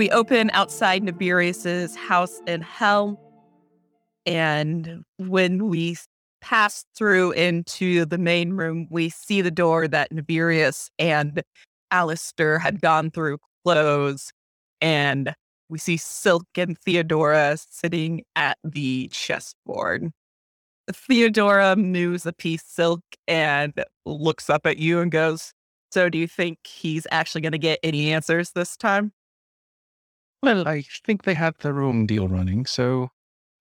We open outside Nibirius's house in hell. And when we pass through into the main room, we see the door that Nibirius and Alistair had gone through close. And we see Silk and Theodora sitting at the chessboard. Theodora moves a piece Silk and looks up at you and goes, So do you think he's actually going to get any answers this time? Well, I think they had their own deal running, so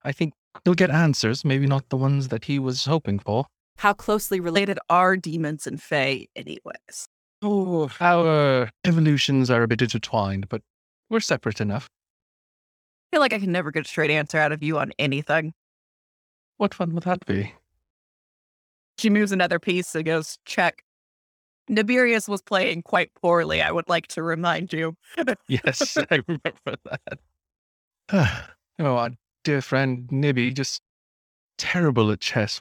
I think he'll get answers, maybe not the ones that he was hoping for. How closely related are demons and fae, anyways? Oh, our evolutions are a bit intertwined, but we're separate enough. I feel like I can never get a straight answer out of you on anything. What fun would that be? She moves another piece and goes, check. Nibirius was playing quite poorly, I would like to remind you. yes, I remember that. oh, our dear friend Nibby, just terrible at chess.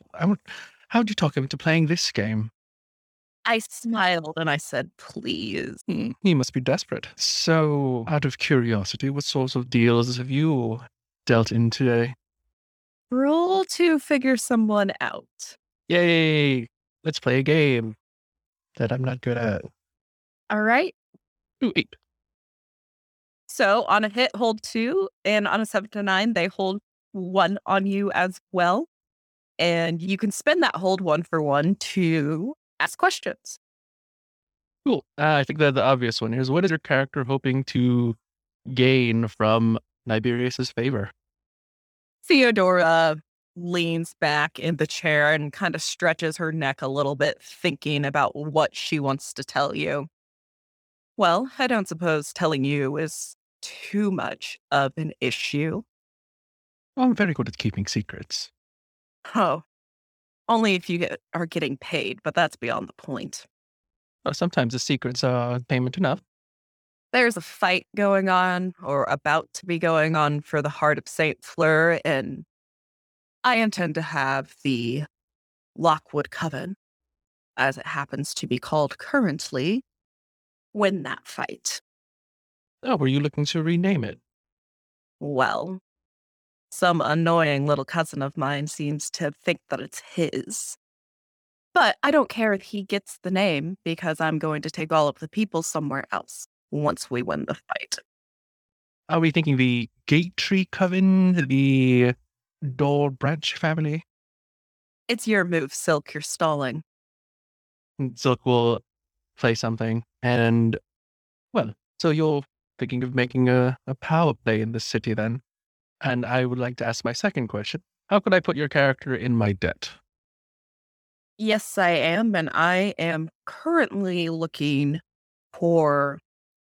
how'd you talk him into playing this game? I smiled and I said, please. Hmm, he must be desperate. So, out of curiosity, what sorts of deals have you dealt in today? Roll to figure someone out. Yay! Let's play a game that I'm not good at. All right. Ooh, eight. So on a hit, hold two, and on a seven to nine, they hold one on you as well. And you can spend that hold one for one to ask questions. Cool. Uh, I think that the obvious one is what is your character hoping to gain from Nibirius's favor? Theodora leans back in the chair and kind of stretches her neck a little bit, thinking about what she wants to tell you. Well, I don't suppose telling you is too much of an issue. I'm very good at keeping secrets. Oh, only if you get, are getting paid, but that's beyond the point. Well, sometimes the secrets are payment enough. There's a fight going on, or about to be going on, for the heart of St. Fleur, and I intend to have the Lockwood Coven, as it happens to be called currently, win that fight. Oh, were you looking to rename it? Well, some annoying little cousin of mine seems to think that it's his. But I don't care if he gets the name because I'm going to take all of the people somewhere else once we win the fight. Are we thinking the Gate Tree Coven, the Door Branch family? It's your move, Silk. You're stalling. Mm, Silk will play something. And, well, so you're thinking of making a, a power play in the city then? And I would like to ask my second question How could I put your character in my debt? Yes, I am. And I am currently looking for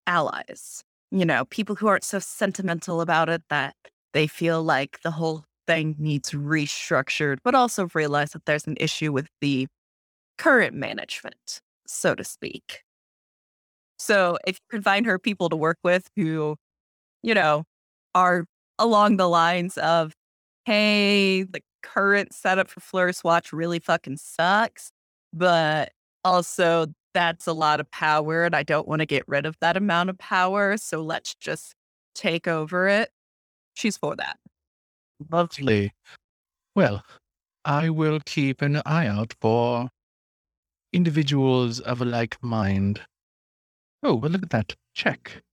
allies. You know, people who aren't so sentimental about it that they feel like the whole thing needs restructured, but also realize that there's an issue with the current management, so to speak. So if you can find her people to work with who, you know, are along the lines of, hey, the current setup for Fleur's Watch really fucking sucks, but also that's a lot of power and I don't want to get rid of that amount of power. So let's just take over it. She's for that. Lovely. Well, I will keep an eye out for individuals of a like mind. Oh, well, look at that. Check.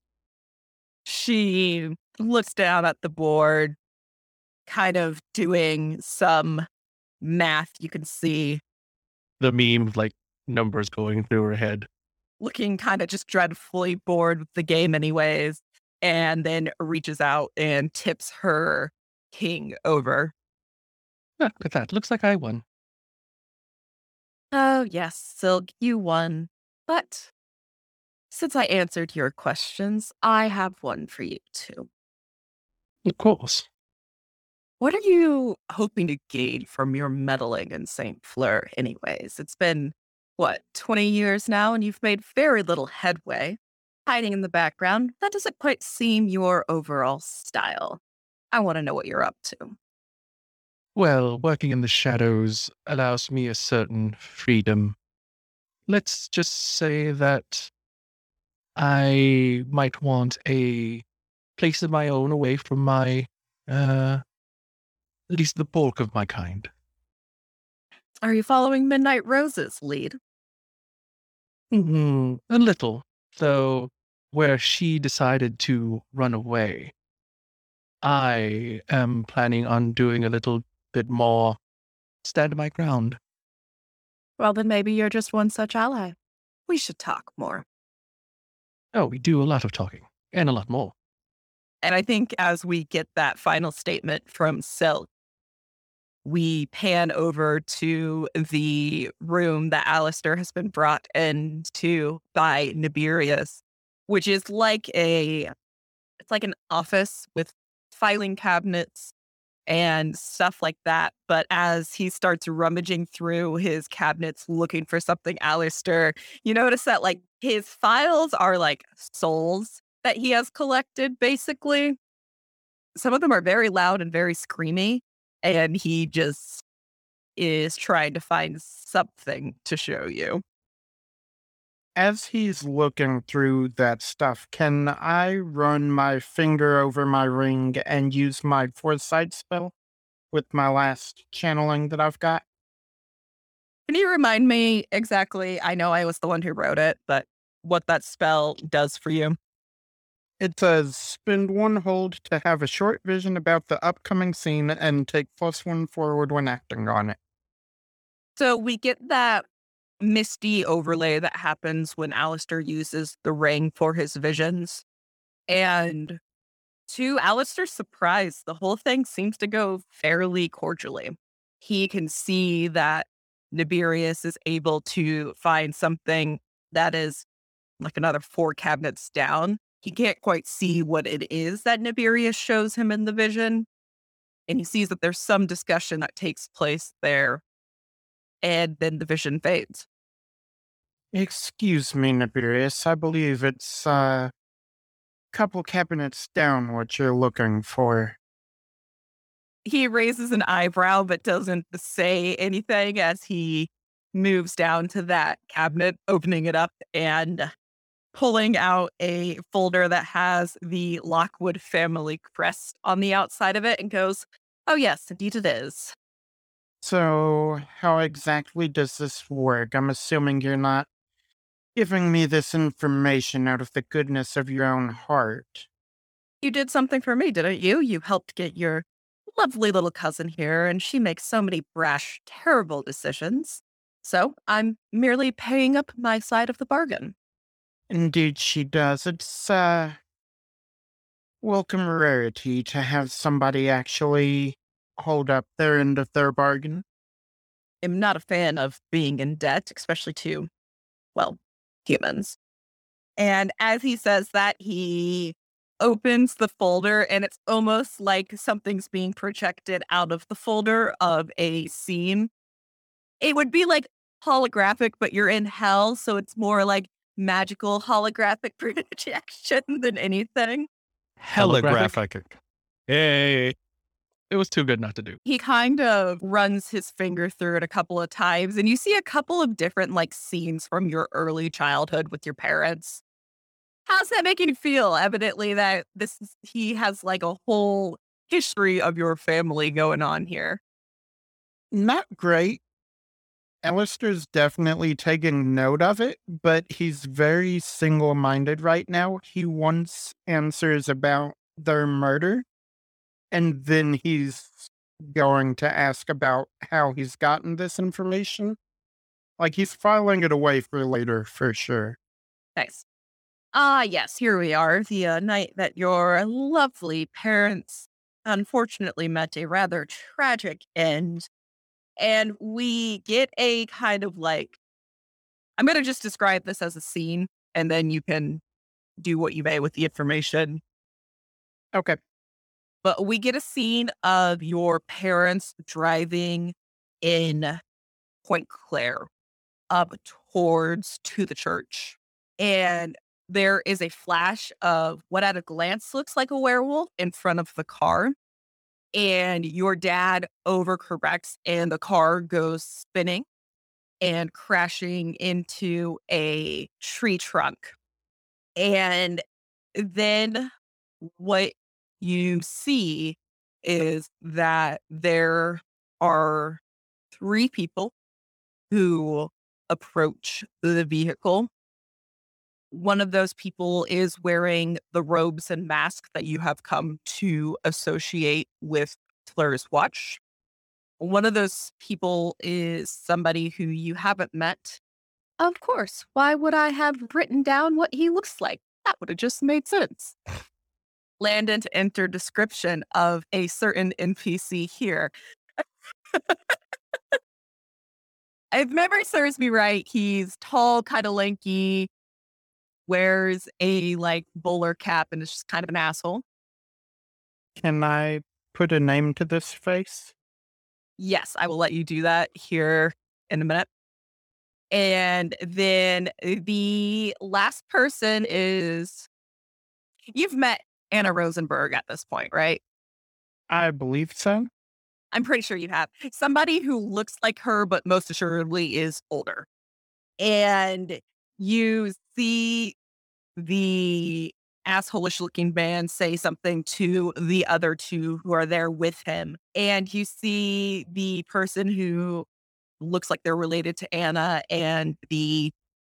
She looks down at the board, kind of doing some math. You can see The meme of like numbers going through her head. looking kind of just dreadfully bored with the game, anyways, and then reaches out and tips her king over. Ah, look at that. Looks like I won. Oh, yes, Silk, you won. But since I answered your questions, I have one for you too. Of course. What are you hoping to gain from your meddling in St. Fleur, anyways? It's been, what, 20 years now, and you've made very little headway. Hiding in the background, that doesn't quite seem your overall style. I want to know what you're up to. Well, working in the shadows allows me a certain freedom. Let's just say that I might want a place of my own away from my, uh, at least the bulk of my kind. Are you following Midnight Rose's lead? Hmm, a little, though, where she decided to run away. I am planning on doing a little bit more stand my ground. Well, then maybe you're just one such ally. We should talk more. Oh, we do a lot of talking and a lot more. And I think as we get that final statement from Silk, we pan over to the room that Alistair has been brought into by Nibirius, which is like a it's like an office with filing cabinets and stuff like that. But as he starts rummaging through his cabinets looking for something Alistair, you notice that like mm. his files are like souls that he has collected, basically. Some of them are very loud and very screamy, and he just is trying to find something to show you. As he's looking through that stuff, can I run my finger over my ring and use my foresight spell with my last channeling that I've got? Can you remind me exactly? I know I was the one who wrote it, but what that spell does for you? It says spend one hold to have a short vision about the upcoming scene and take plus one forward when acting on it. So we get that misty overlay that happens when Alistair uses the ring for his visions. And to Alistair's surprise, the whole thing seems to go fairly cordially. He can see that Nibirius is able to find something that is like another four cabinets down. He can't quite see what it is that Nibirius shows him in the vision. And he sees that there's some discussion that takes place there. And then the vision fades. Excuse me, Nibirius. I believe it's uh couple cabinets down what you're looking for. He raises an eyebrow but doesn't say anything as he moves down to that cabinet, opening it up and pulling out a folder that has the Lockwood family crest on the outside of it and goes, Oh, yes, indeed it is. So, how exactly does this work? I'm assuming you're not giving me this information out of the goodness of your own heart. You did something for me, didn't you? You helped get your lovely little cousin here, and she makes so many brash, terrible decisions. So I'm merely paying up my side of the bargain. Indeed, she does. It's uh welcome rarity to have somebody actually hold up their end of their bargain. I'm not a fan of being in debt, especially to, well, humans. And as he says that, he opens the folder and it's almost like something's being projected out of the folder of a scene. It would be like holographic, but you're in hell. So it's more like magical holographic projection than anything. Holographic. Hey. It was too good not to do. He kind of runs his finger through it a couple of times, and you see a couple of different like scenes from your early childhood with your parents. How's that making you feel? Evidently, that this is, he has like a whole history of your family going on here. not great. Alistair's definitely taking note of it, but he's very single minded right now. He wants answers about their murder, and then he's going to ask about how he's gotten this information. Like he's filing it away for later for sure. Nice. Ah, yes, here we are. The uh, night that your lovely parents unfortunately met a rather tragic end. And we get a kind of like, I'm going to just describe this as a scene, and then you can do what you may with the information. Okay. But we get a scene of your parents driving in Point Claire up towards to the church. And there is a flash of what at a glance looks like a werewolf in front of the car. And your dad overcorrects and the car goes spinning and crashing into a tree trunk. And then what you see is that there are three people who approach the vehicle one of those people is wearing the robes and mask that you have come to associate with Fleur's watch. One of those people is somebody who you haven't met. Of course. Why would I have written down what he looks like? That would have just made sense. Landon to enter description of a certain NPC here. if memory serves me right, he's tall, kind of lanky, wears a like bowler cap and is just kind of an asshole. Can I put a name to this face? Yes, I will let you do that here in a minute. And then uh, the last person is you've met Anna Rosenberg at this point, right? I believe so. I'm pretty sure you have. Somebody who looks like her, but most assuredly is older. And you see the assholish looking man say something to the other two who are there with him. And you see the person who looks like they're related to Anna and the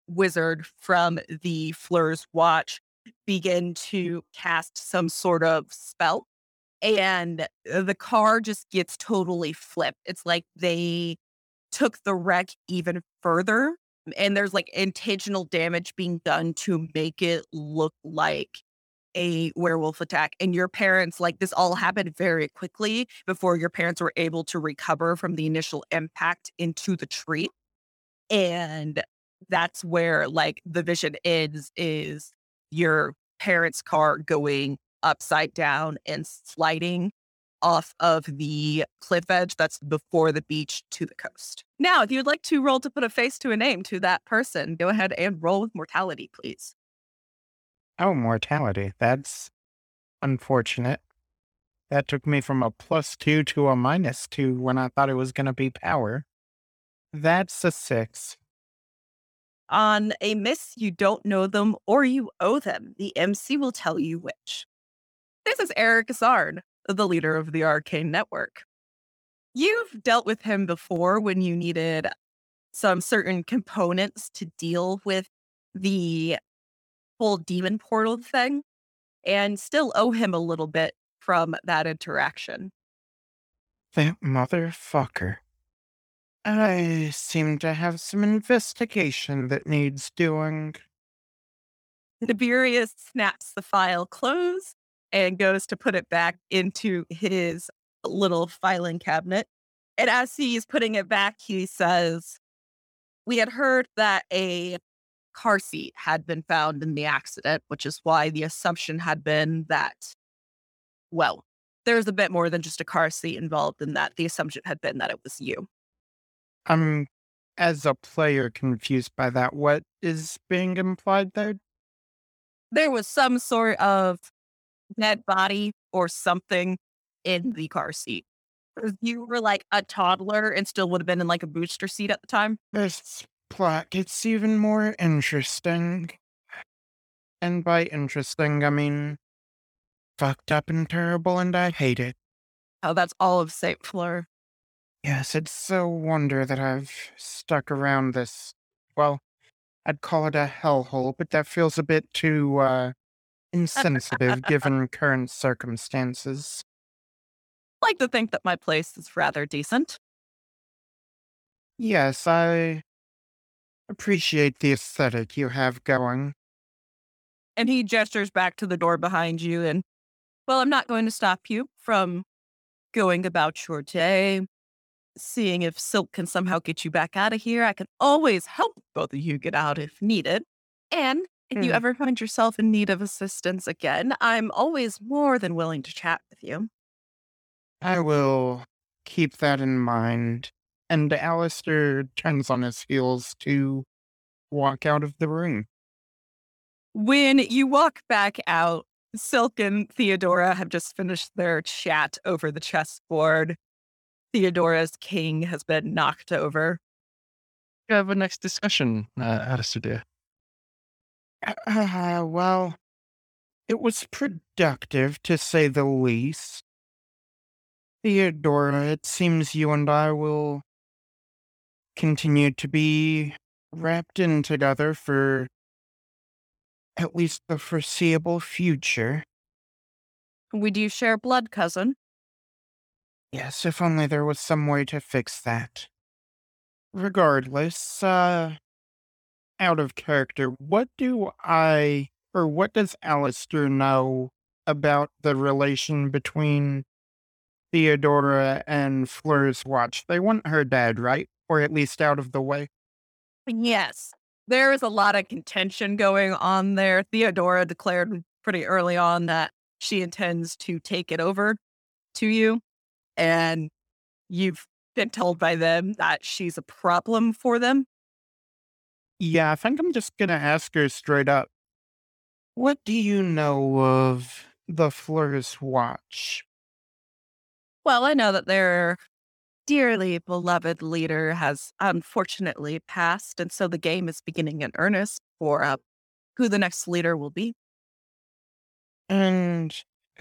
wizard from the Fleur's watch begin mm-hmm. to cast some sort of spell. And uh, the car just gets totally flipped. It's like they took the wreck even further and there's like intentional damage being done to make it look like a werewolf attack and your parents like this all happened very quickly before your parents were able to recover from the initial impact into the tree and that's where like the vision ends is your parents car going upside down and sliding off of the cliff edge that's before the beach to the coast. Now, if you'd like to roll to put a face to a name to that person, go ahead and roll with mortality, please. Oh, mortality. That's unfortunate. That took me from a plus two to a minus two when I thought it was going to be power. That's a six. On a miss, you don't know them or you owe them. The MC will tell you which. This is Eric Zarn the leader of the Arcane Network. You've dealt with him before when you needed some certain components to deal with the whole demon portal thing, and still owe him a little bit from that interaction. That motherfucker. I seem to have some investigation that needs doing. Nibirius snaps the file closed and goes to put it back into his little filing cabinet. And as he's putting it back, he says, We had heard that a car seat had been found in the accident, which is why the assumption had been that, well, there's a bit more than just a car seat involved in that. The assumption had been that it was you. I'm, as a player, confused by that. What is being implied there? There was some sort of dead body or something in the car seat. You were like a toddler and still would have been in like a booster seat at the time. This plot gets even more interesting. And by interesting, I mean fucked up and terrible, and I hate it. Oh, that's all of St. Fleur. Yes, it's a wonder that I've stuck around this. Well, I'd call it a hellhole, but that feels a bit too uh, insensitive given current circumstances. I like to think that my place is rather decent. Yes, I appreciate the aesthetic you have going. And he gestures back to the door behind you and, well, I'm not going to stop you from going about your day, seeing if Silk can somehow get you back out of here. I can always help both of you get out if needed. And if you Hmm. ever find yourself in need of assistance again, I'm always more than willing to chat with you. I will keep that in mind. And Alistair turns on his heels to walk out of the room. When you walk back out, Silk and Theodora have just finished their chat over the chessboard. Theodora's king has been knocked over. You have a next discussion, uh, Alistair dear. Uh, well, it was productive to say the least. Theodora, it seems you and I will continue to be wrapped in together for at least the foreseeable future. We do share blood, cousin. Yes, if only there was some way to fix that. Regardless, uh, out of character, what do I, or what does Alistair know about the relation between Theodora and Fleur's watch? They want her dead, right? Or at least out of the way. Yes. There is a lot of contention going on there. Theodora declared pretty early on that she intends to take it over to you. And you've been told by them that she's a problem for them. Yeah, I think I'm just gonna ask her straight up. What do you know of the Fleur's watch? Well, I know that their dearly beloved leader has unfortunately passed. And so the game is beginning in earnest for uh, who the next leader will be. And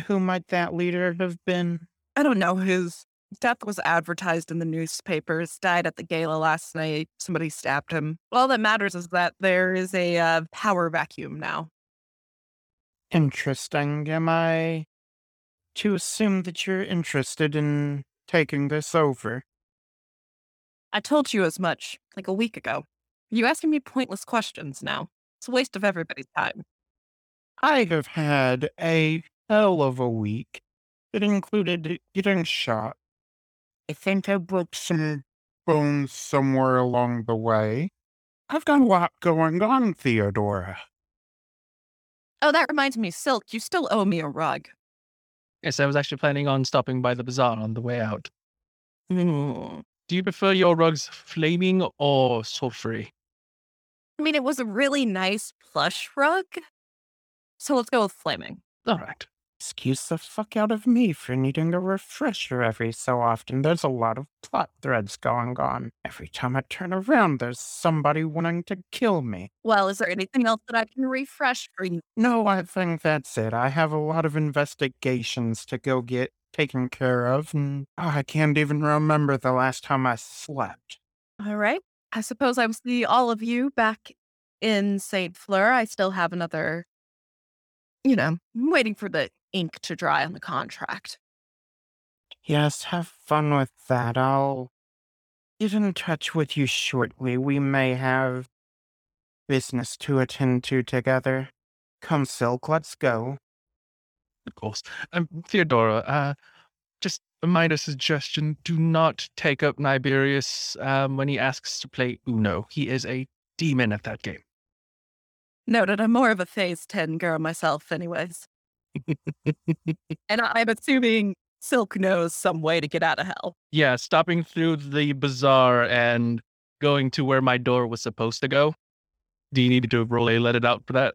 who might that leader have been? I don't know. His death was advertised in the newspapers, died at the gala last night. Somebody stabbed him. All that matters is that there is a uh, power vacuum now. Interesting. Am I to assume that you're interested in taking this over? I told you as much like a week ago. You asking me pointless questions now. It's a waste of everybody's time. I have had a hell of a week. It included getting shot. I think I broke some bones somewhere along the way. I've got a lot going on, Theodora. Oh, that reminds me, Silk, you still owe me a rug. Yes, I was actually planning on stopping by the bazaar on the way out. Hmm. Do you prefer your rugs flaming or sulfury? I mean, it was a really nice plush rug. So let's go with flaming. All right. Excuse the fuck out of me for needing a refresher every so often. There's a lot of plot threads going on. Every time I turn around, there's somebody wanting to kill me. Well, is there anything else that I can refresh for you? No, I think that's it. I have a lot of investigations to go get taken care of, and oh, I can't even remember the last time I slept. All right. I suppose I will see all of you back in St. Fleur. I still have another, you know, I'm waiting for the ink to dry on the contract. Yes, have fun with that. I'll get in touch with you shortly. We may have business to attend to together. Come, Silk, let's go. Of course. Um, Theodora, uh, just a minor suggestion do not take up Nibirius um, when he asks to play Uno. He is a demon at that game. Noted, I'm more of a phase 10 girl myself, anyways. And I'm assuming Silk knows some way to get out of hell. yeah, stopping through the bazaar and going to where my door was supposed to go. Do you need to roll a let it out for that?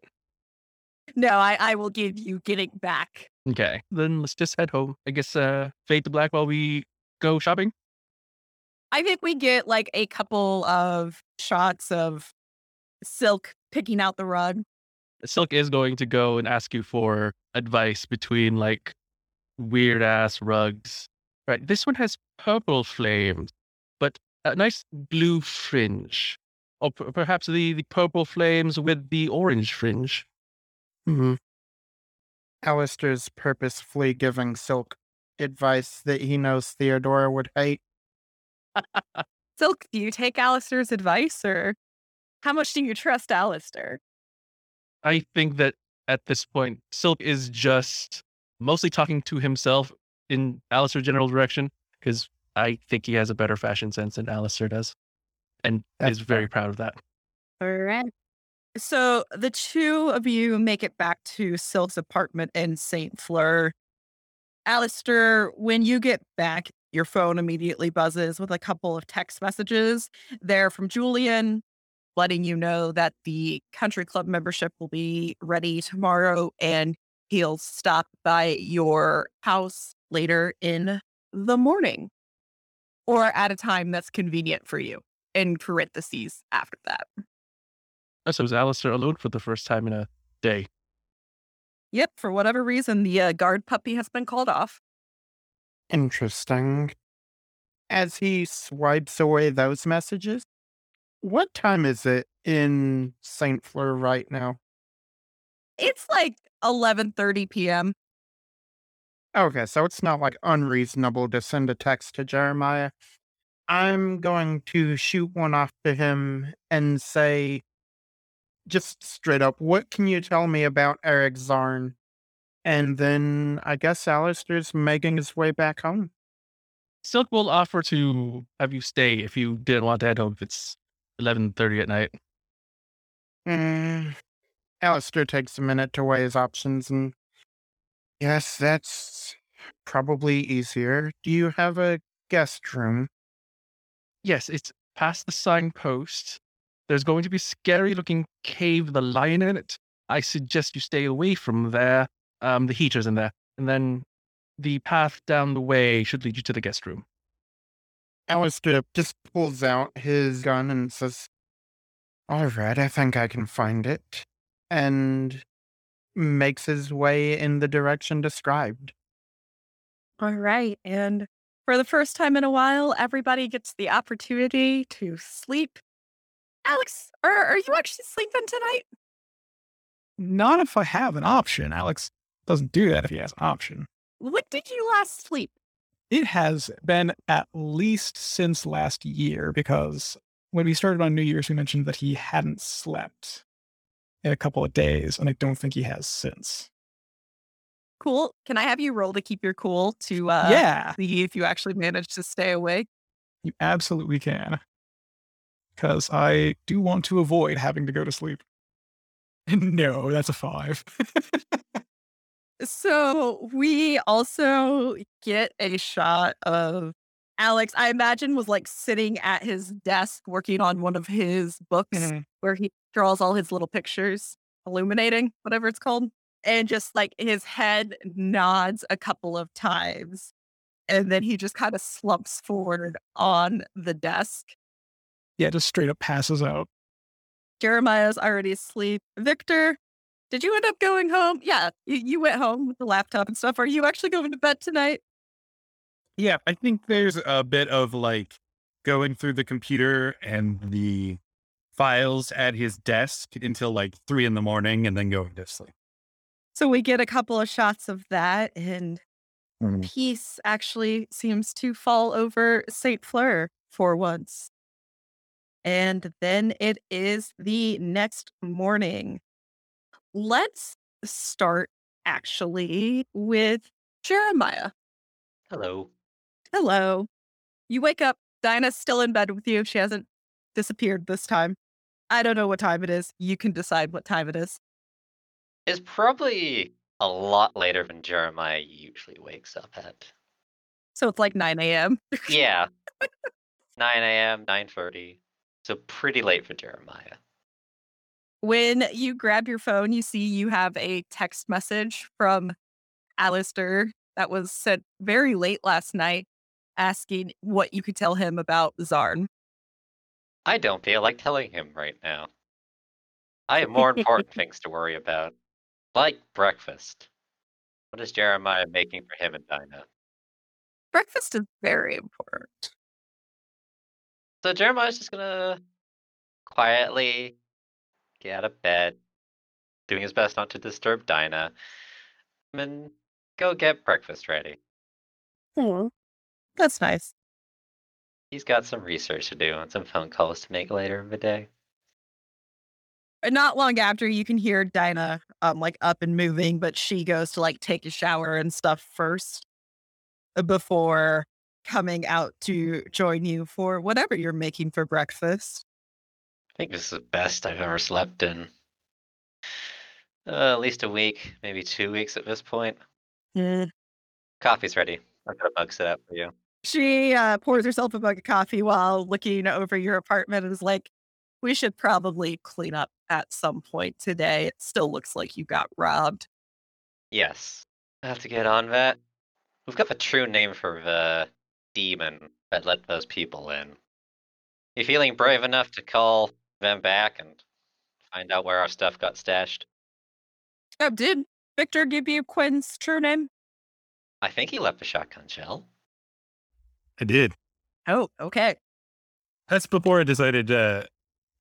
No, I, I will give you getting back. Okay, then let's just head home. I guess uh, fade to black while we go shopping. I think we get like a couple of shots of Silk picking out the rug. Silk is going to go and ask you for advice between like weird ass rugs. Right, this one has purple flames. But a nice blue fringe, or p- perhaps the, the purple flames with the orange fringe. Hmm. Alistair's purposefully giving Silk advice that he knows Theodora would hate. Silk, do you take Alistair's advice or how much do you trust Alistair? I think that at this point, Silk is just mostly talking to himself in Alistair's general direction because I think he has a better fashion sense than Alistair does and That's is very proud of that. All right. So the two of you make it back to Silk's apartment in St. Fleur. Alistair, when you get back, your phone immediately buzzes with a couple of text messages. They're from Julian, letting you know that the country club membership will be ready tomorrow and he'll stop by your house later in the morning or at a time that's convenient for you. In parentheses after that. So is Alistair alone for the first time in a day? Yep, for whatever reason, the uh, guard puppy has been called off. Interesting. As he swipes away those messages, what time is it in St. Fleur right now? It's like 11:30 p.m. Okay, so it's not like unreasonable to send a text to Jeremiah. I'm going to shoot one off to him and say, just straight up, what can you tell me about Eric Zarn? And then I guess Alistair's making his way back home. Silk will offer to have you stay if you didn't want to head home if it's 11.30 at night. Mm, Alistair takes a minute to weigh his options and yes, that's probably easier. Do you have a guest room? Yes, it's past the signpost. There's going to be a scary looking cave with a lion in it. I suggest you stay away from there. Um, the heater's in there. And then the path down the way should lead you to the guest room. Alistair just pulls out his gun and says, All right, I think I can find it. And makes his way in the direction described. All right, and for the first time in a while, everybody gets the opportunity to sleep. Alex, are, are you actually sleeping tonight? Not if I have an option. Alex doesn't do that if he has an option. When did you last sleep? It has been at least since last year because when we started on New Year's, we mentioned that he hadn't slept in a couple of days, and I don't think he has since. Cool. Can I have you roll to keep your cool to uh, yeah, see if you actually manage to stay awake? you absolutely can. Because I do want to avoid having to go to sleep. no, that's a five. So we also get a shot of Alex, I imagine, was like sitting at his desk working on one of his books Mhm. where he draws all his little pictures, illuminating, whatever it's called. And just like his head nods a couple of times. And then he just kind of slumps forward on the desk. yeah, just straight up passes out. Jeremiah's already asleep. Victor, did you end up going home? Yeah, you, you went home with the laptop and stuff. Are you actually going to bed tonight? Yeah, I think there's a bit of like going through the computer and the files at his desk until like three in the morning and then going to sleep. So we get a couple of shots of that, and Mhm. peace actually seems to fall over St. Fleur for once. And then it is the next morning. Let's start actually with Jeremiah. Hello. Hello. You wake up, Dinah's still in bed with you. She hasn't disappeared this time. I don't know what time it is. You can decide what time it is. It's probably a lot later than Jeremiah usually wakes up at. So it's like 9 a.m. Yeah. 9 a.m., 9.30. So pretty late for Jeremiah. When you grab your phone, you see you have a text message from Alistair that was sent very late last night asking what you could tell him about Zarn. I don't feel like telling him right now. I have more important things to worry about, like breakfast. What is Jeremiah making for him and Dinah? Breakfast is very important. So Jeremiah's just gonna quietly out of bed, doing his best not to disturb Dinah, and go get breakfast ready. Oh, that's nice. He's got some research to do and some phone calls to make later in the day. Not long after, you can hear Dinah um like up and moving, but she goes to like take a shower and stuff first uh, before coming out to join you for whatever you're making for breakfast. I think this is the best I've ever slept in. Uh, at least a week, maybe two weeks at this point. Mm. Coffee's ready. I'll put a mug set up for you. She uh, pours herself a mug of coffee while looking over your apartment and is like, We should probably clean up at some point today. It still looks like you got robbed. Yes, I have to get on that. We've got the true name for the demon that let those people in. You feeling brave enough to call them back and find out where our stuff got stashed? Oh, did Victor give you Quinn's true name? I think he left a shotgun shell. I did. Oh, okay. That's before I decided to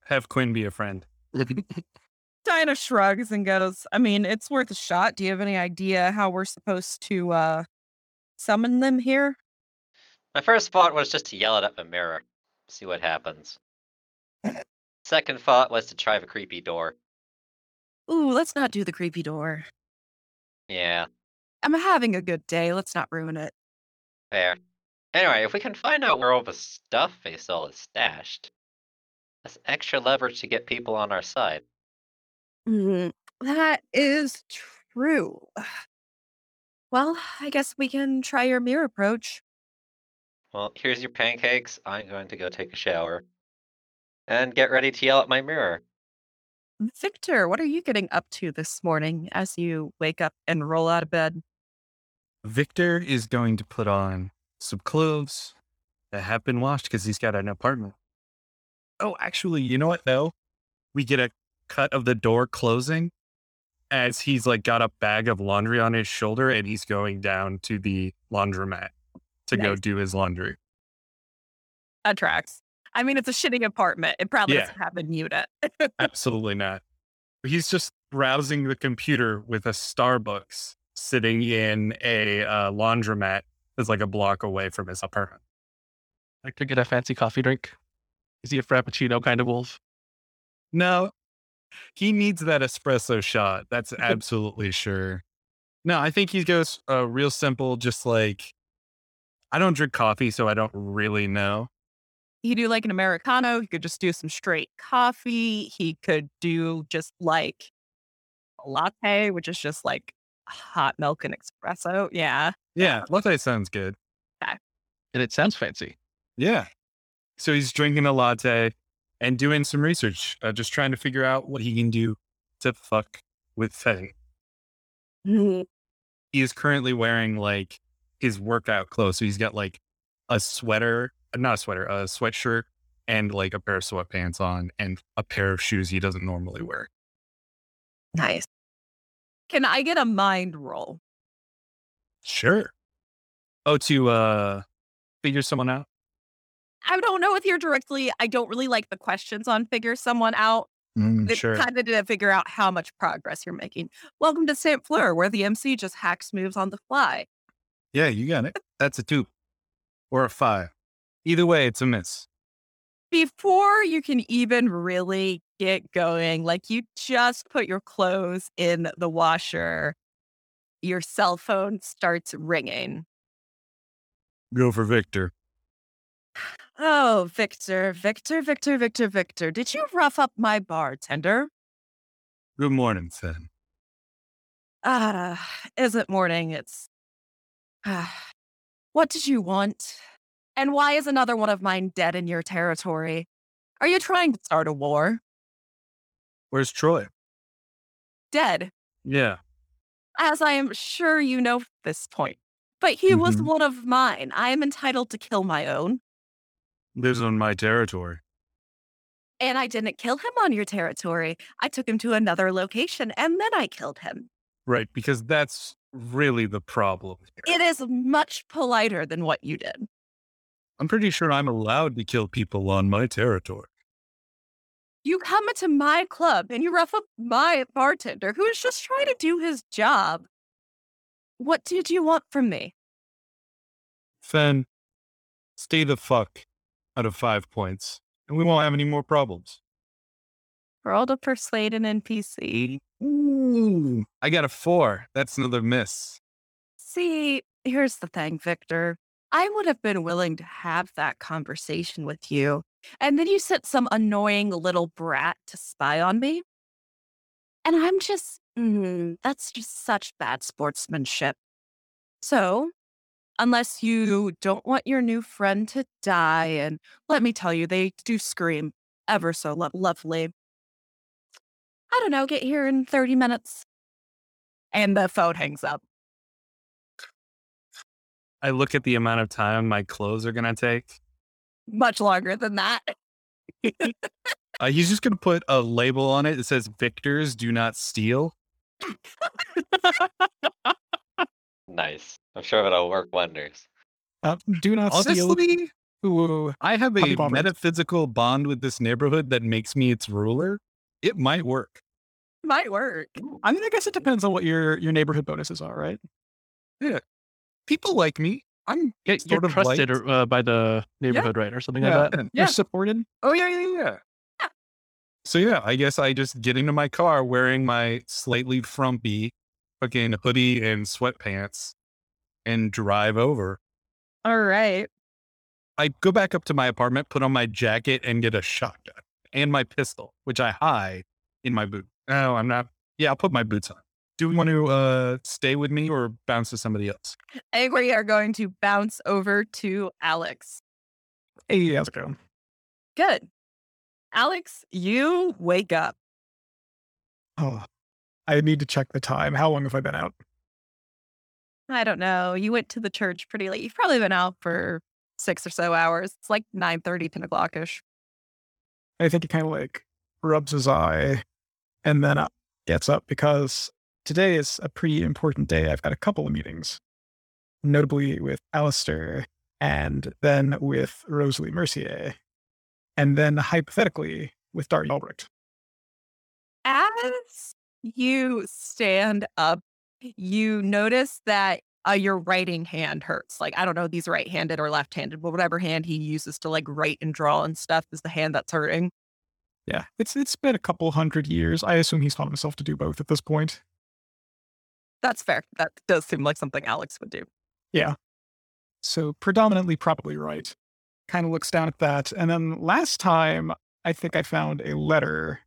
have Quinn be a friend. Dinah shrugs and goes, I mean, it's worth a shot. Do you have any idea how we're supposed to uh summon them here? My first thought was just to yell it at a mirror, see what happens. Second thought was to try the creepy door. Ooh, let's not do the creepy door. Yeah, I'm having a good day. Let's not ruin it. fair. Anyway, if we can find out where all the stuff they stole is stashed, that's extra leverage to get people on our side. Mm, that is true. Well, I guess we can try your mirror approach. Well, here's your pancakes. I'm going to go take a shower. And get ready to yell at my mirror. Victor, what are you getting up to this morning as you wake up and roll out of bed? Victor is going to put on some clothes that have been washed because he's got an apartment. Oh, actually, you know what though? We get a cut of the door closing as he's like got a bag of laundry on his shoulder and he's going down to the laundromat to go do his laundry. That tracks. I mean, it's a shitting apartment. It probably Yeah. doesn't have a unit. Absolutely not. He's just browsing the computer with a Starbucks sitting in a uh, laundromat that's like a block away from his apartment. like to get a fancy coffee drink. Is he a frappuccino kind of wolf? No, he needs that espresso shot. That's absolutely sure. No, I think he goes uh, real simple, just like I don't drink coffee, so I don't really know. He do like an Americano. He could just do some straight coffee. He could do just like a latte, which is just like hot milk and espresso. Yeah. Yeah, latte sounds good. And it sounds fancy. Yeah. So he's drinking a latte and doing some research, uh, just trying to figure out what he can do to fuck with Faye. he is currently wearing like his workout clothes. So he's got like a sweater, not a sweater, a sweatshirt, and like a pair of sweatpants on, and a pair of shoes he doesn't normally wear. Nice. Can I get a mind roll? Sure. Oh, to uh figure someone out. I don't know if you're directly, I don't really like the questions on figure someone out. Mm, It's sure. kind of to figure out how much progress you're making. Welcome to St. Fleur, where the MC just hacks moves on the fly. Yeah, you got it. That's a two or a five. Either way, it's a miss. Before you can even really get going, like you just put your clothes in the washer, your cell phone starts ringing. Go for Victor. Oh, Victor, Victor, Victor, Victor, Victor, did you rough up my bartender? Good morning, Finn. Ah, isn't morning. It's. Ah, what did you want? And why is another one of mine dead in your territory? Are you trying to start a war? Where's Troy? Dead, Yeah. as I am sure you know at this point. But he was Mhm. one of mine. I am entitled to kill my own. Lives on my territory. And I didn't kill him on your territory. I took him to another location and then I killed him. Right, because that's really the problem here. It is much politer than what you did. I'm pretty sure I'm allowed to kill people on my territory. You come into my club and you rough up my bartender who is just trying to do his job. What did you want from me? Fen, stay the fuck out of five points, and we won't have any more problems. Roll to persuade an NPC. Ooh, I got a four. That's another miss. See, here's the thing, Victor. I would have been willing to have that conversation with you. And then you sent some annoying little brat to spy on me. And I'm just, mm, that's just such bad sportsmanship. So, unless you don't want your new friend to die, and let me tell you, they do scream ever so lo- lovely. I don't know, get here in 30 minutes. And the phone hangs up. I look at the amount of time my clothes are gonna take. Much longer than that. Uh, he's just gonna put a label on it that says "Victors do not steal." Nice. I'm sure it'll work wonders. Uh, do not steal. Honestly, Ooh, I have a bombers. metaphysical bond with this neighborhood that makes me its ruler. It might work. Might work. I mean, I guess it depends on what your your neighborhood bonuses are, right? People like me. I'm Yeah, you're sort of trusted liked. uh, by the neighborhood, right, or something Yeah. like that. You're supported. Oh yeah, yeah, yeah. Yeah. So yeah, I guess I just get into my car wearing my slightly frumpy fucking hoodie and sweatpants and drive over. All right. I go back up to my apartment, put on my jacket, and get a shotgun and my pistol, which I hide in my boot. Oh, I'm not. Yeah, I'll put my boots on. Do we want to uh, stay with me or bounce to somebody else? I think we are going to bounce over to Alex. Hey, how's it going? Good. Alex, you wake up. Oh, I need to check the time. How long have I been out? I don't know. You went to the church pretty late. You've probably been out for six or so hours. It's like 9 30, 10 o'clock ish. I think he kind of like rubs his eye and then uh, gets up because today is a pretty important day. I've got a couple of meetings, notably with Alistair and then with Rosalie Mercier, and then hypothetically with Darty Albrecht. As you stand up, you notice that uh, your writing hand hurts. Like, I don't know these right handed or left handed, but whatever hand he uses to like write and draw and stuff is the hand that's hurting. Yeah, it's it's been a couple hundred years. I assume he's taught himself to do both at this point. That's fair. That does seem like something Alex would do. Yeah. So predominantly probably right. Kind of looks down at that. And then last time, I think I found a letter.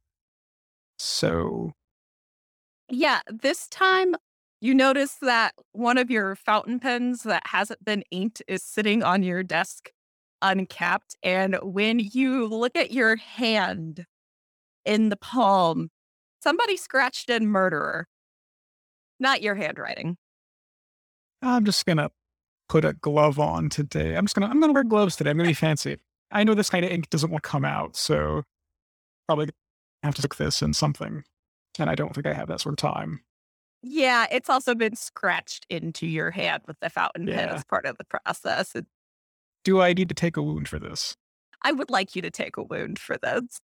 So Yeah, this time you notice that one of your fountain pens that hasn't been inked is sitting on your desk uncapped. And when you look at your hand in the palm, somebody scratched in murderer. Not your handwriting. I'm just gonna put a glove on today. I'm just gonna I'm gonna wear gloves today. I'm gonna be fancy. I know this kind of ink doesn't want to come out, so probably have to stick this in something. And I don't think I have that sort of time. Yeah, it's also been scratched into your hand with the fountain pen as part of the process. It- Do I need to take a wound for this? I would like you to take a wound for this.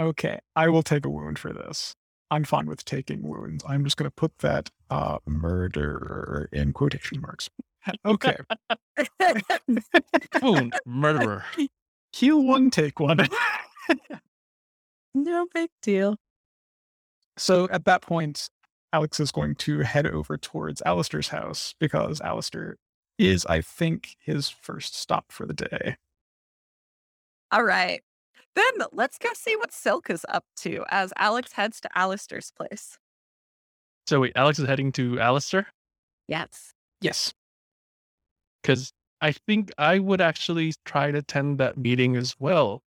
Okay, I will take a wound for this. I'm fine with taking wounds. I'm just gonna put that uh murder in quotation marks. Okay. Wound, murderer. Heal one, take one. no big deal. so at that point, Alex is going to head over towards Alistair's house because Alistair is, I think, his first stop for the day. All right. Then let's go see what Silk is up to as Alex heads to Alistair's place. So wait, Alex is heading to Alistair? Yes. Yes. Because I think I would actually try to attend that meeting as well.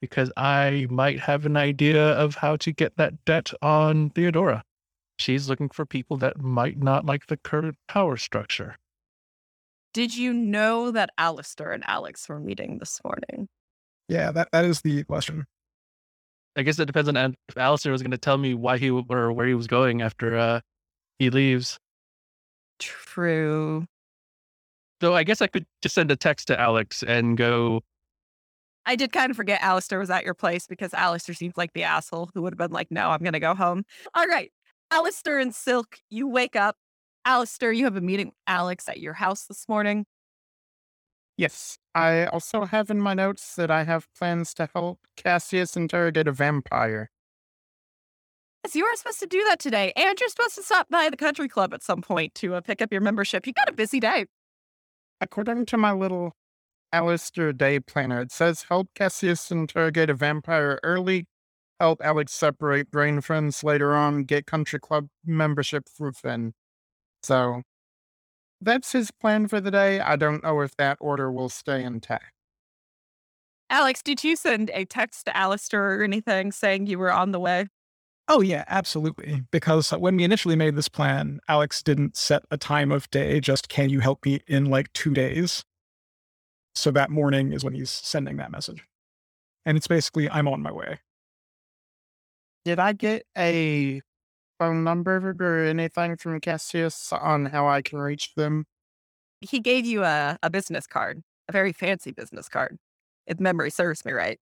Because I might have an idea of how to get that debt on Theodora. She's looking for people that might not like the current power structure. Did you know that Alistair and Alex were meeting this morning? Yeah, that, that is the question. I guess it depends on if Alistair was going to tell me why he or where he was going after uh, he leaves. True. So I guess I could just send a text to Alex and go, I did kind of forget Alistair was at your place because Alistair seems like the asshole who would have been like, no, I'm going to go home. All right. Alistair and Silk, you wake up. Alistair, you have a meeting with Alex at your house this morning. Yes, I also have in my notes that I have plans to help Cassius interrogate a vampire. Yes, you are supposed to do that today. And you're supposed to stop by the country club at some point to uh, pick up your membership. You got a busy day. According to my little Alistair day planner, it says help Cassius interrogate a vampire early, help Alex separate brain friends later on, get country club membership through Finn. So that's his plan for the day. I don't know if that order will stay intact. Alex, did you send a text to Alistair or anything saying you were on the way? Oh, yeah, absolutely. Because when we initially made this plan, Alex didn't set a time of day, just can you help me in like two days? So that morning is when he's sending that message. And it's basically, I'm on my way. Did I get a phone number or anything from Cassius on how I can reach them? He gave you a, a business card, a very fancy business card, if memory serves me right.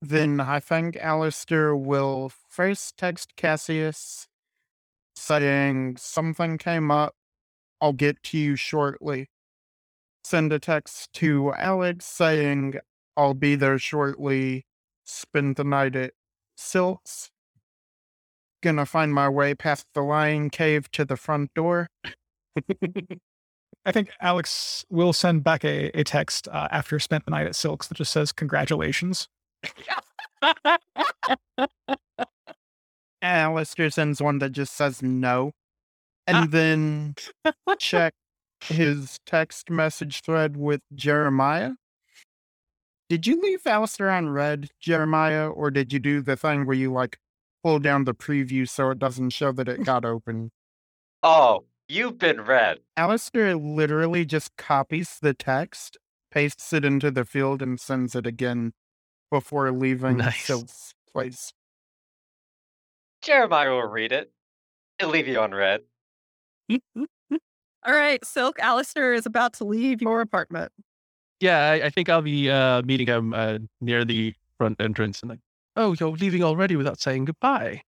Then I think Alistair will first text Cassius saying something came up. I'll get to you shortly. Send a text to Alex saying I'll be there shortly. Spend the night at Silks. Gonna find my way past the lion cave to the front door. I think Alex will send back a, a text uh, after spent the night at Silks that just says congratulations. Alistair sends one that just says no. And then check his text message thread with Jeremiah. Did you leave Alistair on read, Jeremiah, or did you do the thing where you like pull down the preview so it doesn't show that it got open? Oh, you've been read. Alistair literally just copies the text, pastes it into the field, and sends it again before leaving Nice. Silk's place. Jeremiah will read it. He'll leave you on read. All right, Silk, Alistair is about to leave your apartment. yeah, I, I think I'll be uh, meeting him uh, near the front entrance and like, oh, you're leaving already without saying goodbye.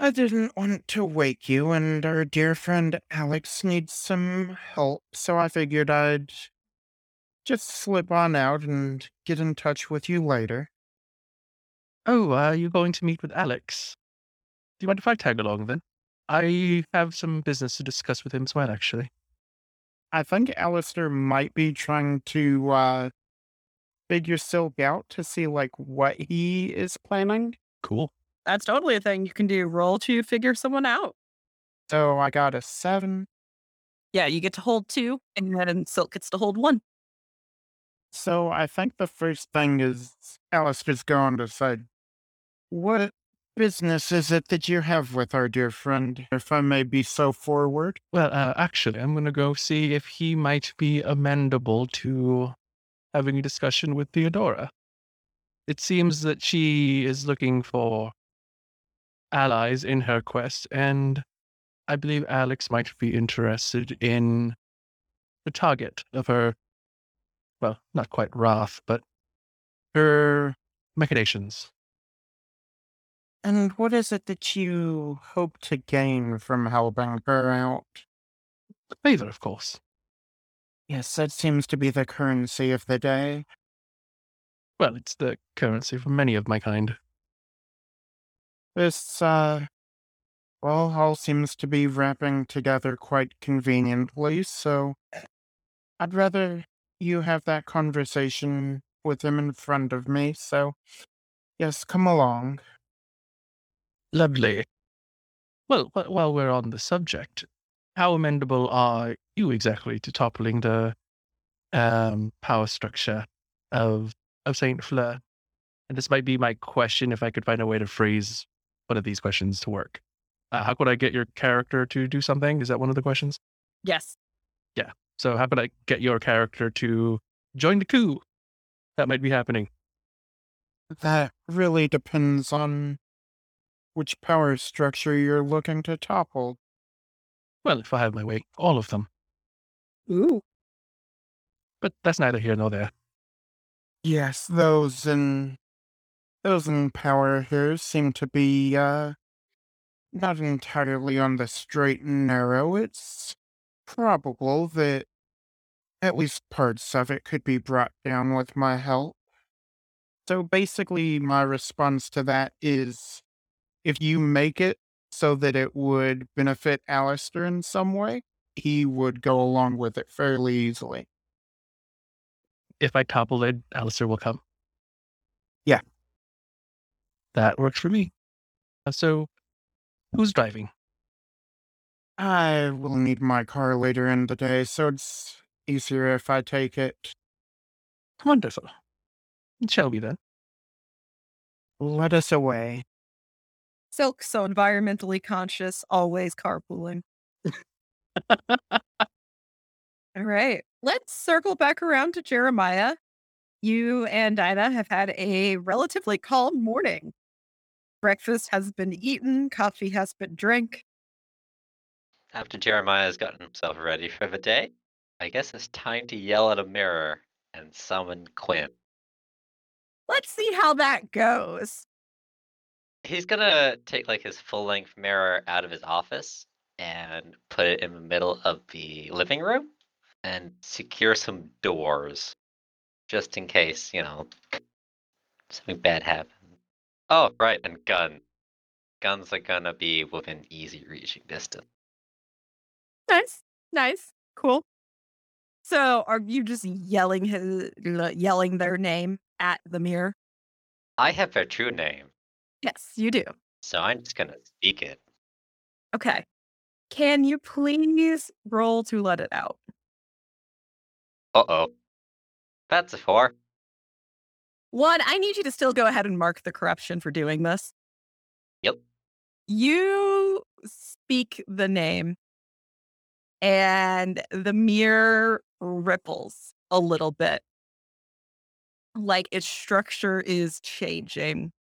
I didn't want to wake you, and our dear friend Alex needs some help, so I figured I'd just slip on out and get in touch with you later. Oh, are you going to meet with Alex? Do you mind if I tag along then? I have some business to discuss with him as well, actually. I think Alistair might be trying to uh, figure Silk out to see like what he is planning. Cool. That's totally a thing you can do. Roll to figure someone out. So I got a seven. Yeah, you get to hold two, and then Silk gets to hold one. So I think the first thing is Alistair's going to say, What business is it that you have with our dear friend, if I may be so forward? Well, uh, actually, I'm going to go see if he might be amendable to having a discussion with Theodora. It seems that she is looking for allies in her quest, and I believe Alex might be interested in the target of her, well, not quite wrath, but her machinations. And what is it that you hope to gain from helping her out? The favor, of course. Yes, that seems to be the currency of the day. Well, it's the currency for many of my kind. This, uh, well, all seems to be wrapping together quite conveniently, so I'd rather you have that conversation with him in front of me, so yes, come along. Lovely. Well, while we're on the subject, how amendable are you exactly to toppling the um, power structure of of Saint Fleur? And this might be my question if I could find a way to phrase one of these questions to work. Uh, how could I get your character to do something? Is that one of the questions? Yes. Yeah. So how could I get your character to join the coup? That might be happening. That really depends on which power structure you're looking to topple. Well, if I have my way, all of them. Ooh. But that's neither here nor there. Yes, those in those in power here seem to be uh not entirely on the straight and narrow. It's probable that at least parts of it could be brought down with my help. So basically, my response to that is if you make it so that it would benefit Alistair in some way, he would go along with it fairly easily. If I topple it, Alistair will come. Yeah. That works for me. Uh, So, who's driving? I will need my car later in the day, so it's easier if I take it. Wonderful. Shall we then? Let us away. Silk, so environmentally conscious, always carpooling. All right. Let's circle back around to Jeremiah. You and Dinah have had a relatively calm morning. Breakfast has been eaten, coffee has been drank. After Jeremiah has gotten himself ready for the day, I guess it's time to yell at a mirror and summon Quinn. Let's see how that goes. He's gonna take like his full length mirror out of his office and put it in the middle of the living room and secure some doors just in case, you know, something bad happens. Oh, right, and gun. Guns are gonna be within easy reaching distance. Nice. Nice. Cool. So are you just yelling his yelling their name at the mirror? I have their true name, Yes, you do. so I'm just gonna speak it. Okay. Can you please roll to let it out? Uh oh. That's a four. One, I need you to still go ahead and mark the corruption for doing this. Yep. You speak the name, and the mirror ripples a little bit. Like its structure is changing.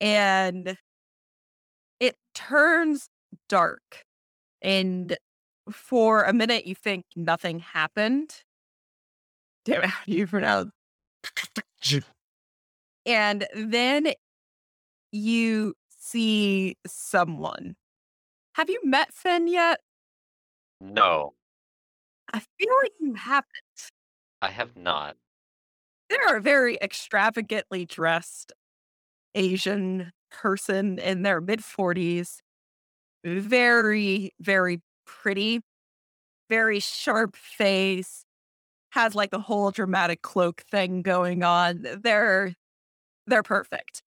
And it turns dark. And for a minute, you think nothing happened. Damn it, how do you pronounce? And then you see someone. Have you met Finn yet? No, I feel like you haven't. I have not. They're a very extravagantly dressed Asian person in their mid 40s. Very, very pretty, very sharp face, has like the whole dramatic cloak thing going on. They're they're perfect.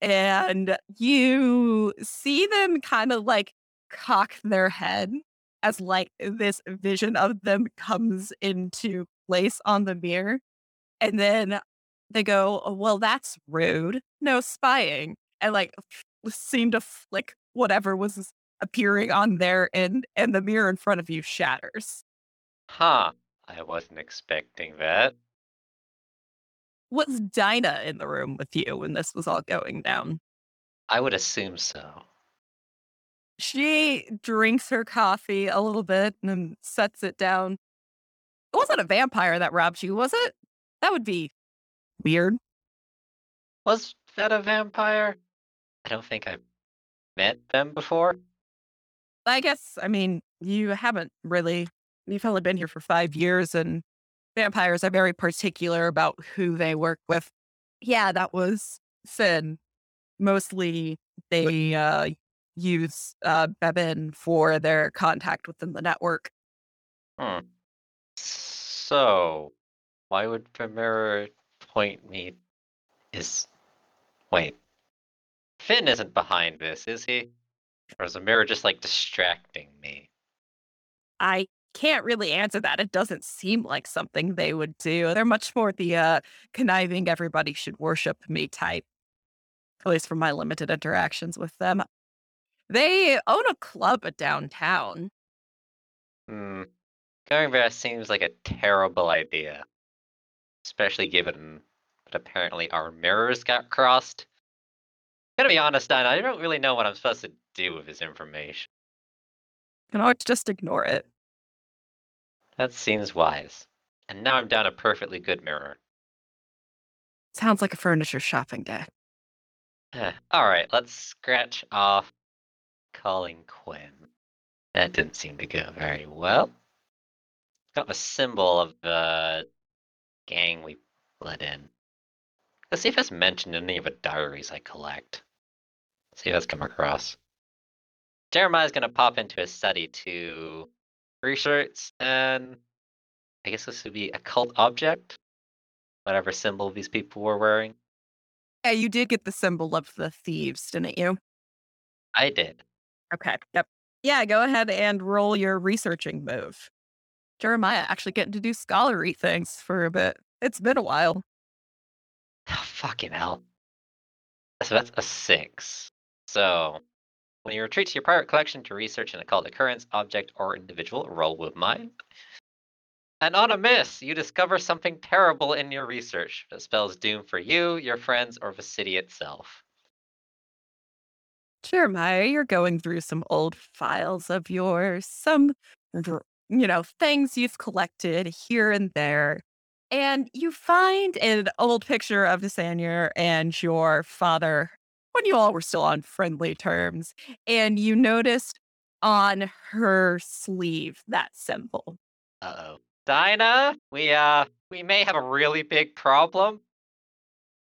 And you see them kind of like cock their head as like this vision of them comes into place on the mirror. And then they go, "Oh, Well, that's rude. No spying. And like seem to flick whatever was appearing on their end, and the mirror in front of you shatters. Huh. I wasn't expecting that. Was Dinah in the room with you when this was all going down? I would assume so. She drinks her coffee a little bit and then sets it down. It wasn't a vampire that robbed you, was it? That would be weird. Was that a vampire? I don't think I've met them before. I guess, I mean, you haven't really, you've only been here for five years, and vampires are very particular about who they work with. Yeah, that was Finn. Mostly they uh, use uh, Bevin for their contact within the network. Hmm. So, why would the mirror point me? Is. Wait. Finn isn't behind this, is he? Or is the mirror just like distracting me? I can't really answer that. It doesn't seem like something they would do. They're much more the uh, conniving, everybody should worship me type, at least from my limited interactions with them. They own a club downtown. Hmm. Going there seems like a terrible idea. Especially given that apparently our mirrors got crossed. I'm gonna be honest, Dinah, I don't really know what I'm supposed to do with this information. You know, just ignore it. That seems wise. And now I'm down a perfectly good mirror. Sounds like a furniture shopping day. Eh, Alright, let's scratch off calling Quinn. That didn't seem to go very well. Got the symbol of the gang we let in. Let's see if it's mentioned in any of the diaries I collect. Let's see if that's come across. Jeremiah's gonna pop into his study to research and I guess this would be a cult object. Whatever symbol these people were wearing. Yeah, you did get the symbol of the thieves, didn't you? I did. Okay. Yep. Yeah, go ahead and roll your researching move. Jeremiah actually getting to do scholarly things for a bit. It's been a while. Oh, fucking hell. So that's a six. So when you retreat to your private collection to research an occult occurrence, object, or individual, roll with mine. And on a miss, you discover something terrible in your research that spells doom for you, your friends, or the city itself. Jeremiah, you're going through some old files of yours, some, you know, things you've collected here and there. And you find an old picture of Nathaniel and your father when you all were still on friendly terms. And you noticed on her sleeve that symbol. Uh oh. Dinah, we uh we may have a really big problem.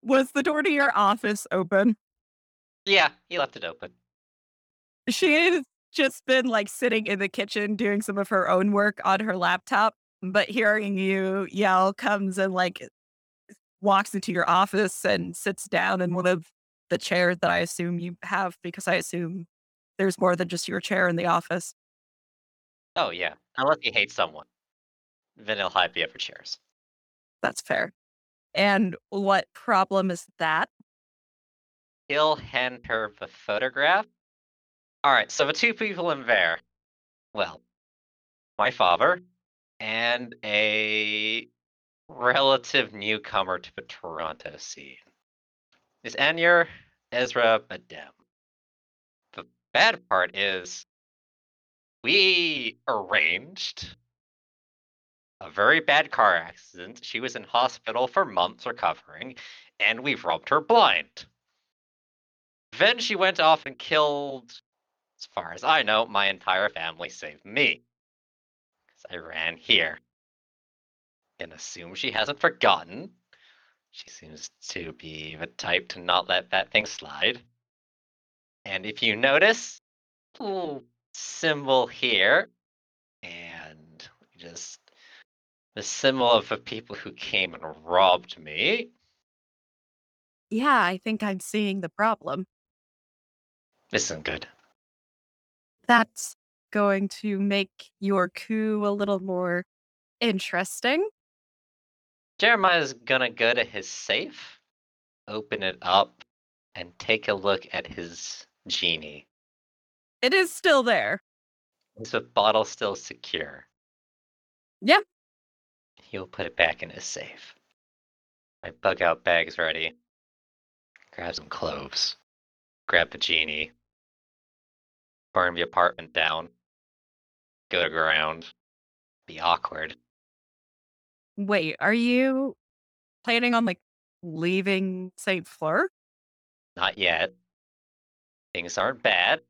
Was the door to your office open? Yeah, he left it open. She has just been like sitting in the kitchen doing some of her own work on her laptop, but hearing you yell comes and like walks into your office and sits down in one of the chairs that I assume you have because I assume there's more than just your chair in the office. Oh yeah. Unless he hates someone. Then he'll hide the upper chairs. That's fair. And what problem is that? He'll hand her the photograph. Alright, so the two people in there. Well, my father and a relative newcomer to the Toronto scene. Is Anyer Ezra Badem. The bad part is we arranged a very bad car accident. She was in hospital for months recovering, and we've robbed her blind. Then she went off and killed, as far as I know, my entire family save me. I ran here. And assume she hasn't forgotten. She seems to be the type to not let that thing slide. And if you notice, little symbol here, and just the symbol of the people who came and robbed me. Yeah, I think I'm seeing the problem. This isn't good. That's going to make your coup a little more interesting. Jeremiah's gonna go to his safe, open it up, and take a look at his genie. It is still there. Is the bottle still secure? Yeah. He'll put it back in his safe. My bug out bag's ready. Grab some cloves. Grab the genie. Burn the apartment down. Go to ground. Be awkward. Wait, are you planning on like leaving St. Fleur? Not yet. Things aren't bad.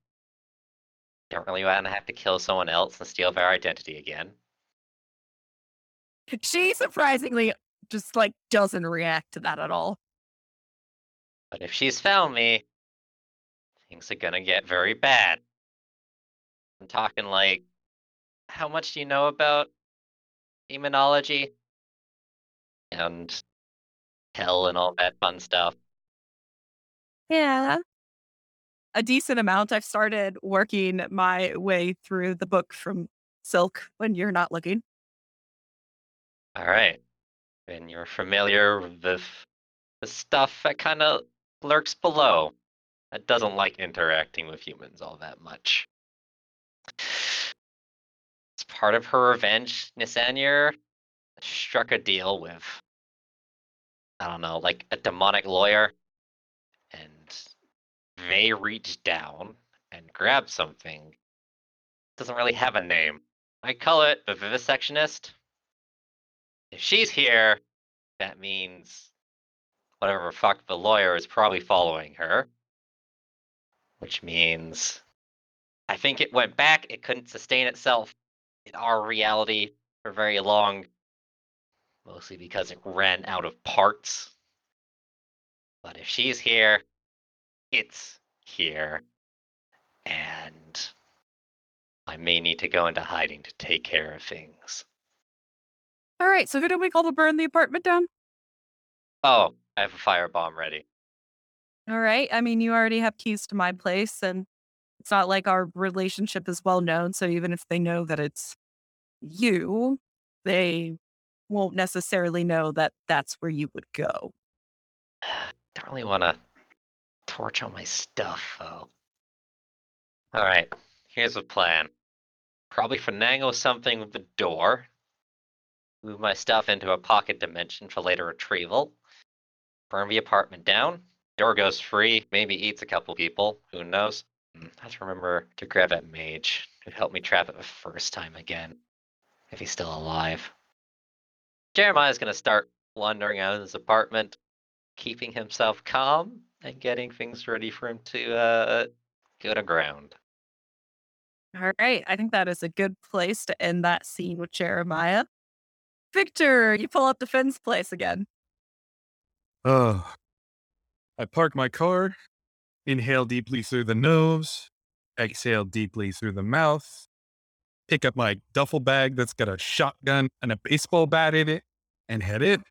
Don't really want to have to kill someone else and steal their identity again. She surprisingly just like doesn't react to that at all. But if she's found me, things are gonna get very bad. I'm talking like, how much do you know about demonology? And hell and all that fun stuff. Yeah. A decent amount. I've started working my way through the book from Silk when you're not looking. Alright. And you're familiar with the stuff that kind of lurks below. That doesn't like interacting with humans all that much. Part of her revenge, Nisanir struck a deal with, I don't know, like a demonic lawyer. And they reached down and grabbed something. Doesn't really have a name. I call it the vivisectionist. If she's here, that means whatever fuck the lawyer is probably following her. Which means I think it went back, it couldn't sustain itself in our reality for very long. Mostly because it ran out of parts. But if she's here, it's here. And I may need to go into hiding to take care of things. All right, so who do we call to burn the apartment down? Oh, I have a firebomb ready. All right. I mean, you already have keys to my place, and it's not like our relationship is well known. So even if they know that it's you, they won't necessarily know that that's where you would go. Don't really want to torch all my stuff, though. All right, here's a plan. Probably finagle something with the door. Move my stuff into a pocket dimension for later retrieval. Burn the apartment down. Door goes free. Maybe eats a couple people. Who knows? Hmm, I have to remember to grab that mage who helped me trap it the first time again. If he's still alive. Jeremiah's gonna start wandering out of his apartment, keeping himself calm and getting things ready for him to uh, go to ground. All right. I think that is a good place to end that scene with Jeremiah. Victor, you pull up to Finn's place again. Oh. I park my car, inhale deeply through the nose, exhale deeply through the mouth, pick up my duffel bag that's got a shotgun and a baseball bat in it, and head in.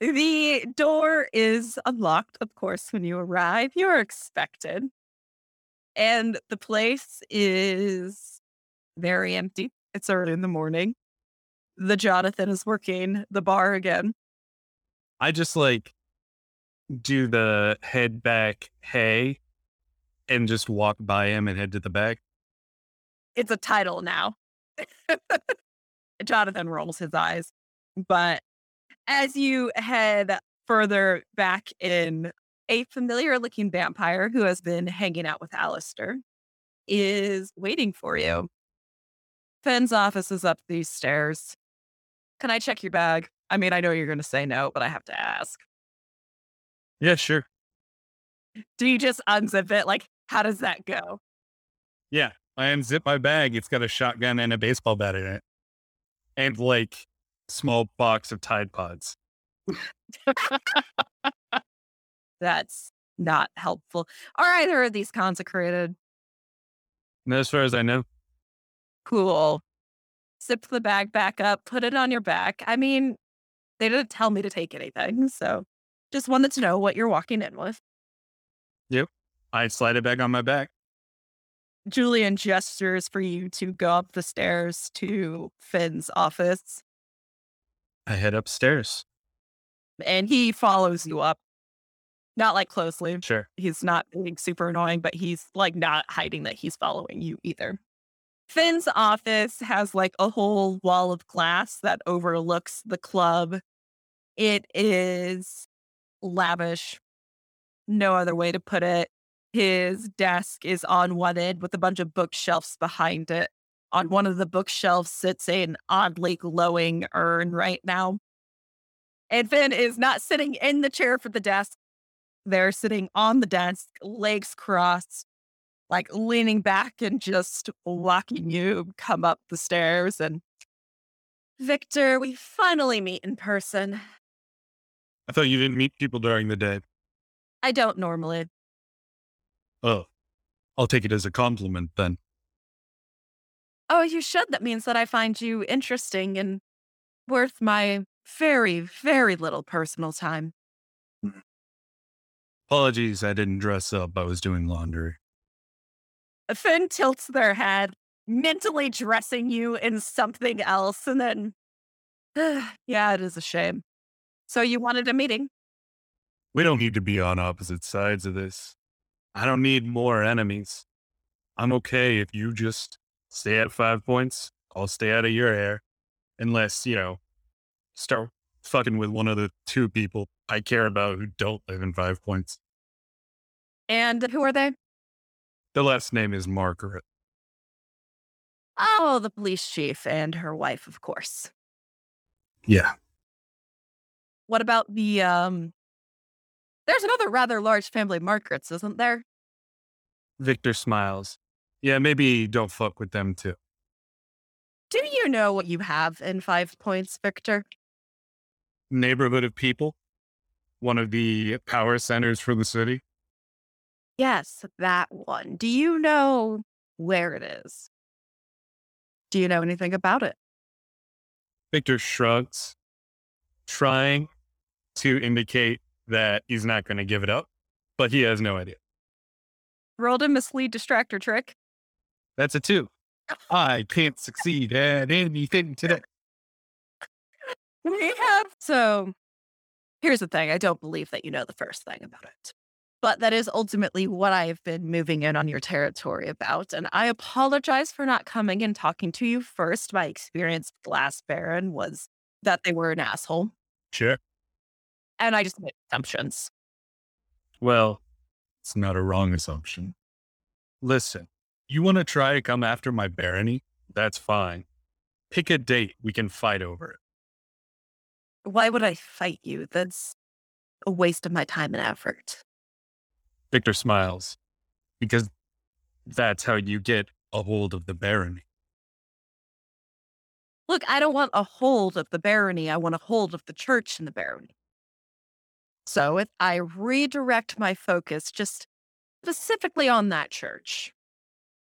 The door is unlocked, of course, when you arrive. You're expected. And the place is very empty. It's early in the morning. The Jonathan is working the bar again. I just like do the head back, hey, and just walk by him and head to the back. It's a title now. Jonathan rolls his eyes. But as you head further back in, a familiar looking vampire who has been hanging out with Alistair is waiting for you. Finn's office is up these stairs. Can I check your bag? I mean, I know you're going to say no, but I have to ask. Yeah, sure. Do you just unzip it? Like, how does that go? Yeah, I unzip my bag. It's got a shotgun and a baseball bat in it, and like small box of Tide Pods. That's not helpful. Are either of these consecrated? And as far as I know, Cool. Zip the bag back up, put it on your back. I mean, they didn't tell me to take anything, so just wanted to know what you're walking in with. Yep. I slide it back on my back. Julian gestures for you to go up the stairs to Finn's office, I head upstairs. and he follows you up. Not like closely. Sure. He's not being super annoying, but he's like not hiding that he's following you either. Finn's office has like a whole wall of glass that overlooks the club. It is lavish. No other way to put it. His desk is on one end with a bunch of bookshelves behind it. On one of the bookshelves sits an oddly glowing urn right now. And Finn is not sitting in the chair for the desk. They're sitting on the desk, legs crossed, like leaning back and just watching you come up the stairs. And Victor, we finally meet in person. I thought you didn't meet people during the day. I don't normally. Oh, I'll take it as a compliment then. Oh, you should. That means that I find you interesting and worth my very, very little personal time. Hmm. Apologies, I didn't dress up. I was doing laundry. Finn tilts their head, mentally dressing you in something else, and then, yeah, it is a shame. So you wanted a meeting? We don't need to be on opposite sides of this. I don't need more enemies. I'm okay if you just stay at five points. I'll stay out of your hair. Unless, you know, start fucking with one of the two people I care about who don't live in five points. And who are they? The last name is Margaret. Oh, the police chief and her wife, of course. Yeah. What about the um There's another rather large family Margarets, isn't there? Victor smiles. Yeah, maybe don't fuck with them too. Do you know what you have in five points, Victor? Neighborhood of people. One of the power centers for the city. Yes, that one. Do you know where it is? Do you know anything about it? Victor shrugs, trying to indicate that he's not going to give it up, but he has no idea. Rolled a mislead distractor trick. That's a two. I can't succeed at anything today. We have so here's the thing. I don't believe that you know the first thing about it. But that is ultimately what I have been moving in on your territory about. And I apologize for not coming and talking to you first. My experience with Glass Baron was that they were an asshole. Sure. And I just made assumptions. Well, it's not a wrong assumption. Listen, you want to try to come after my barony? That's fine. Pick a date. We can fight over it. Why would I fight you? That's a waste of my time and effort. Victor smiles because that's how you get a hold of the barony. Look, I don't want a hold of the barony. I want a hold of the church and the barony. So if I redirect my focus just specifically on that church,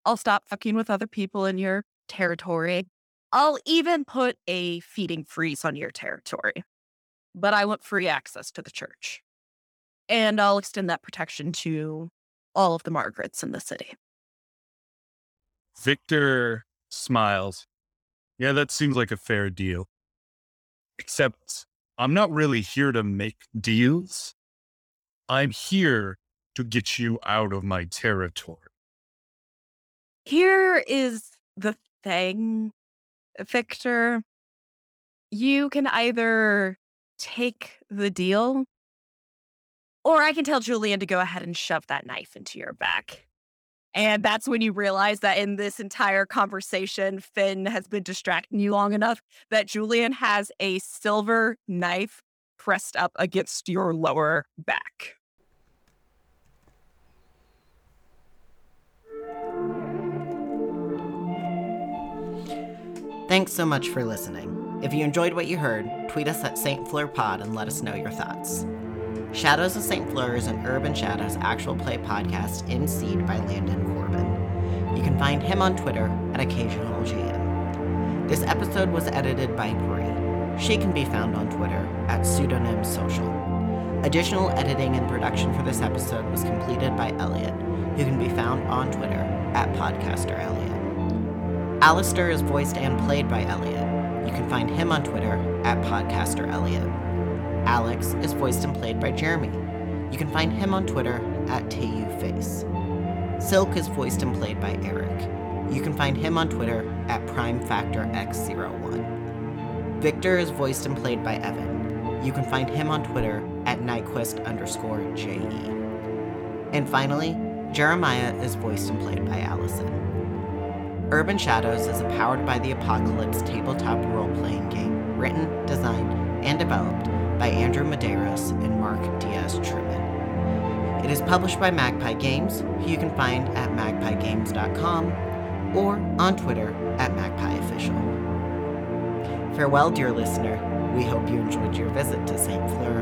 I'll stop fucking with other people in your territory. I'll even put a feeding freeze on your territory. But I want free access to the church. And I'll extend that protection to all of the Margarets in the city. Victor smiles. Yeah, that seems like a fair deal. Except I'm not really here to make deals. I'm here to get you out of my territory. Here is the thing, Victor. You can either take the deal, or I can tell Julian to go ahead and shove that knife into your back. And that's when you realize that in this entire conversation, Finn has been distracting you long enough that Julian has a silver knife pressed up against your lower back. Thanks so much for listening. If you enjoyed what you heard, tweet us at St. Fleur Pod and let us know your thoughts. Shadows of St. Fleur is an Urban Shadows actual play podcast emceed by Landon Corbin. You can find him on Twitter at Occasional GM. This episode was edited by Brie. She can be found on Twitter at Pseudonym Social. Additional editing and production for this episode was completed by Elliot, who can be found on Twitter at Podcaster Elliot. Alistair is voiced and played by Elliot. You can find him on Twitter at Podcaster Elliot. Alex is voiced and played by Jeremy. You can find him on Twitter at TayuFace. Silk is voiced and played by Eric. You can find him on Twitter at PrimeFactorX01. Victor is voiced and played by Evan. You can find him on Twitter at Nyquist underscore JE. And finally, Jeremiah is voiced and played by Allison. Urban Shadows is a powered by the Apocalypse tabletop role playing game written, designed, and developed by Andrew Medeiros and Mark Diaz Truman. It is published by Magpie Games, who you can find at magpiegames.com or on Twitter at magpieofficial. Farewell, dear listener. We hope you enjoyed your visit to St. Fleur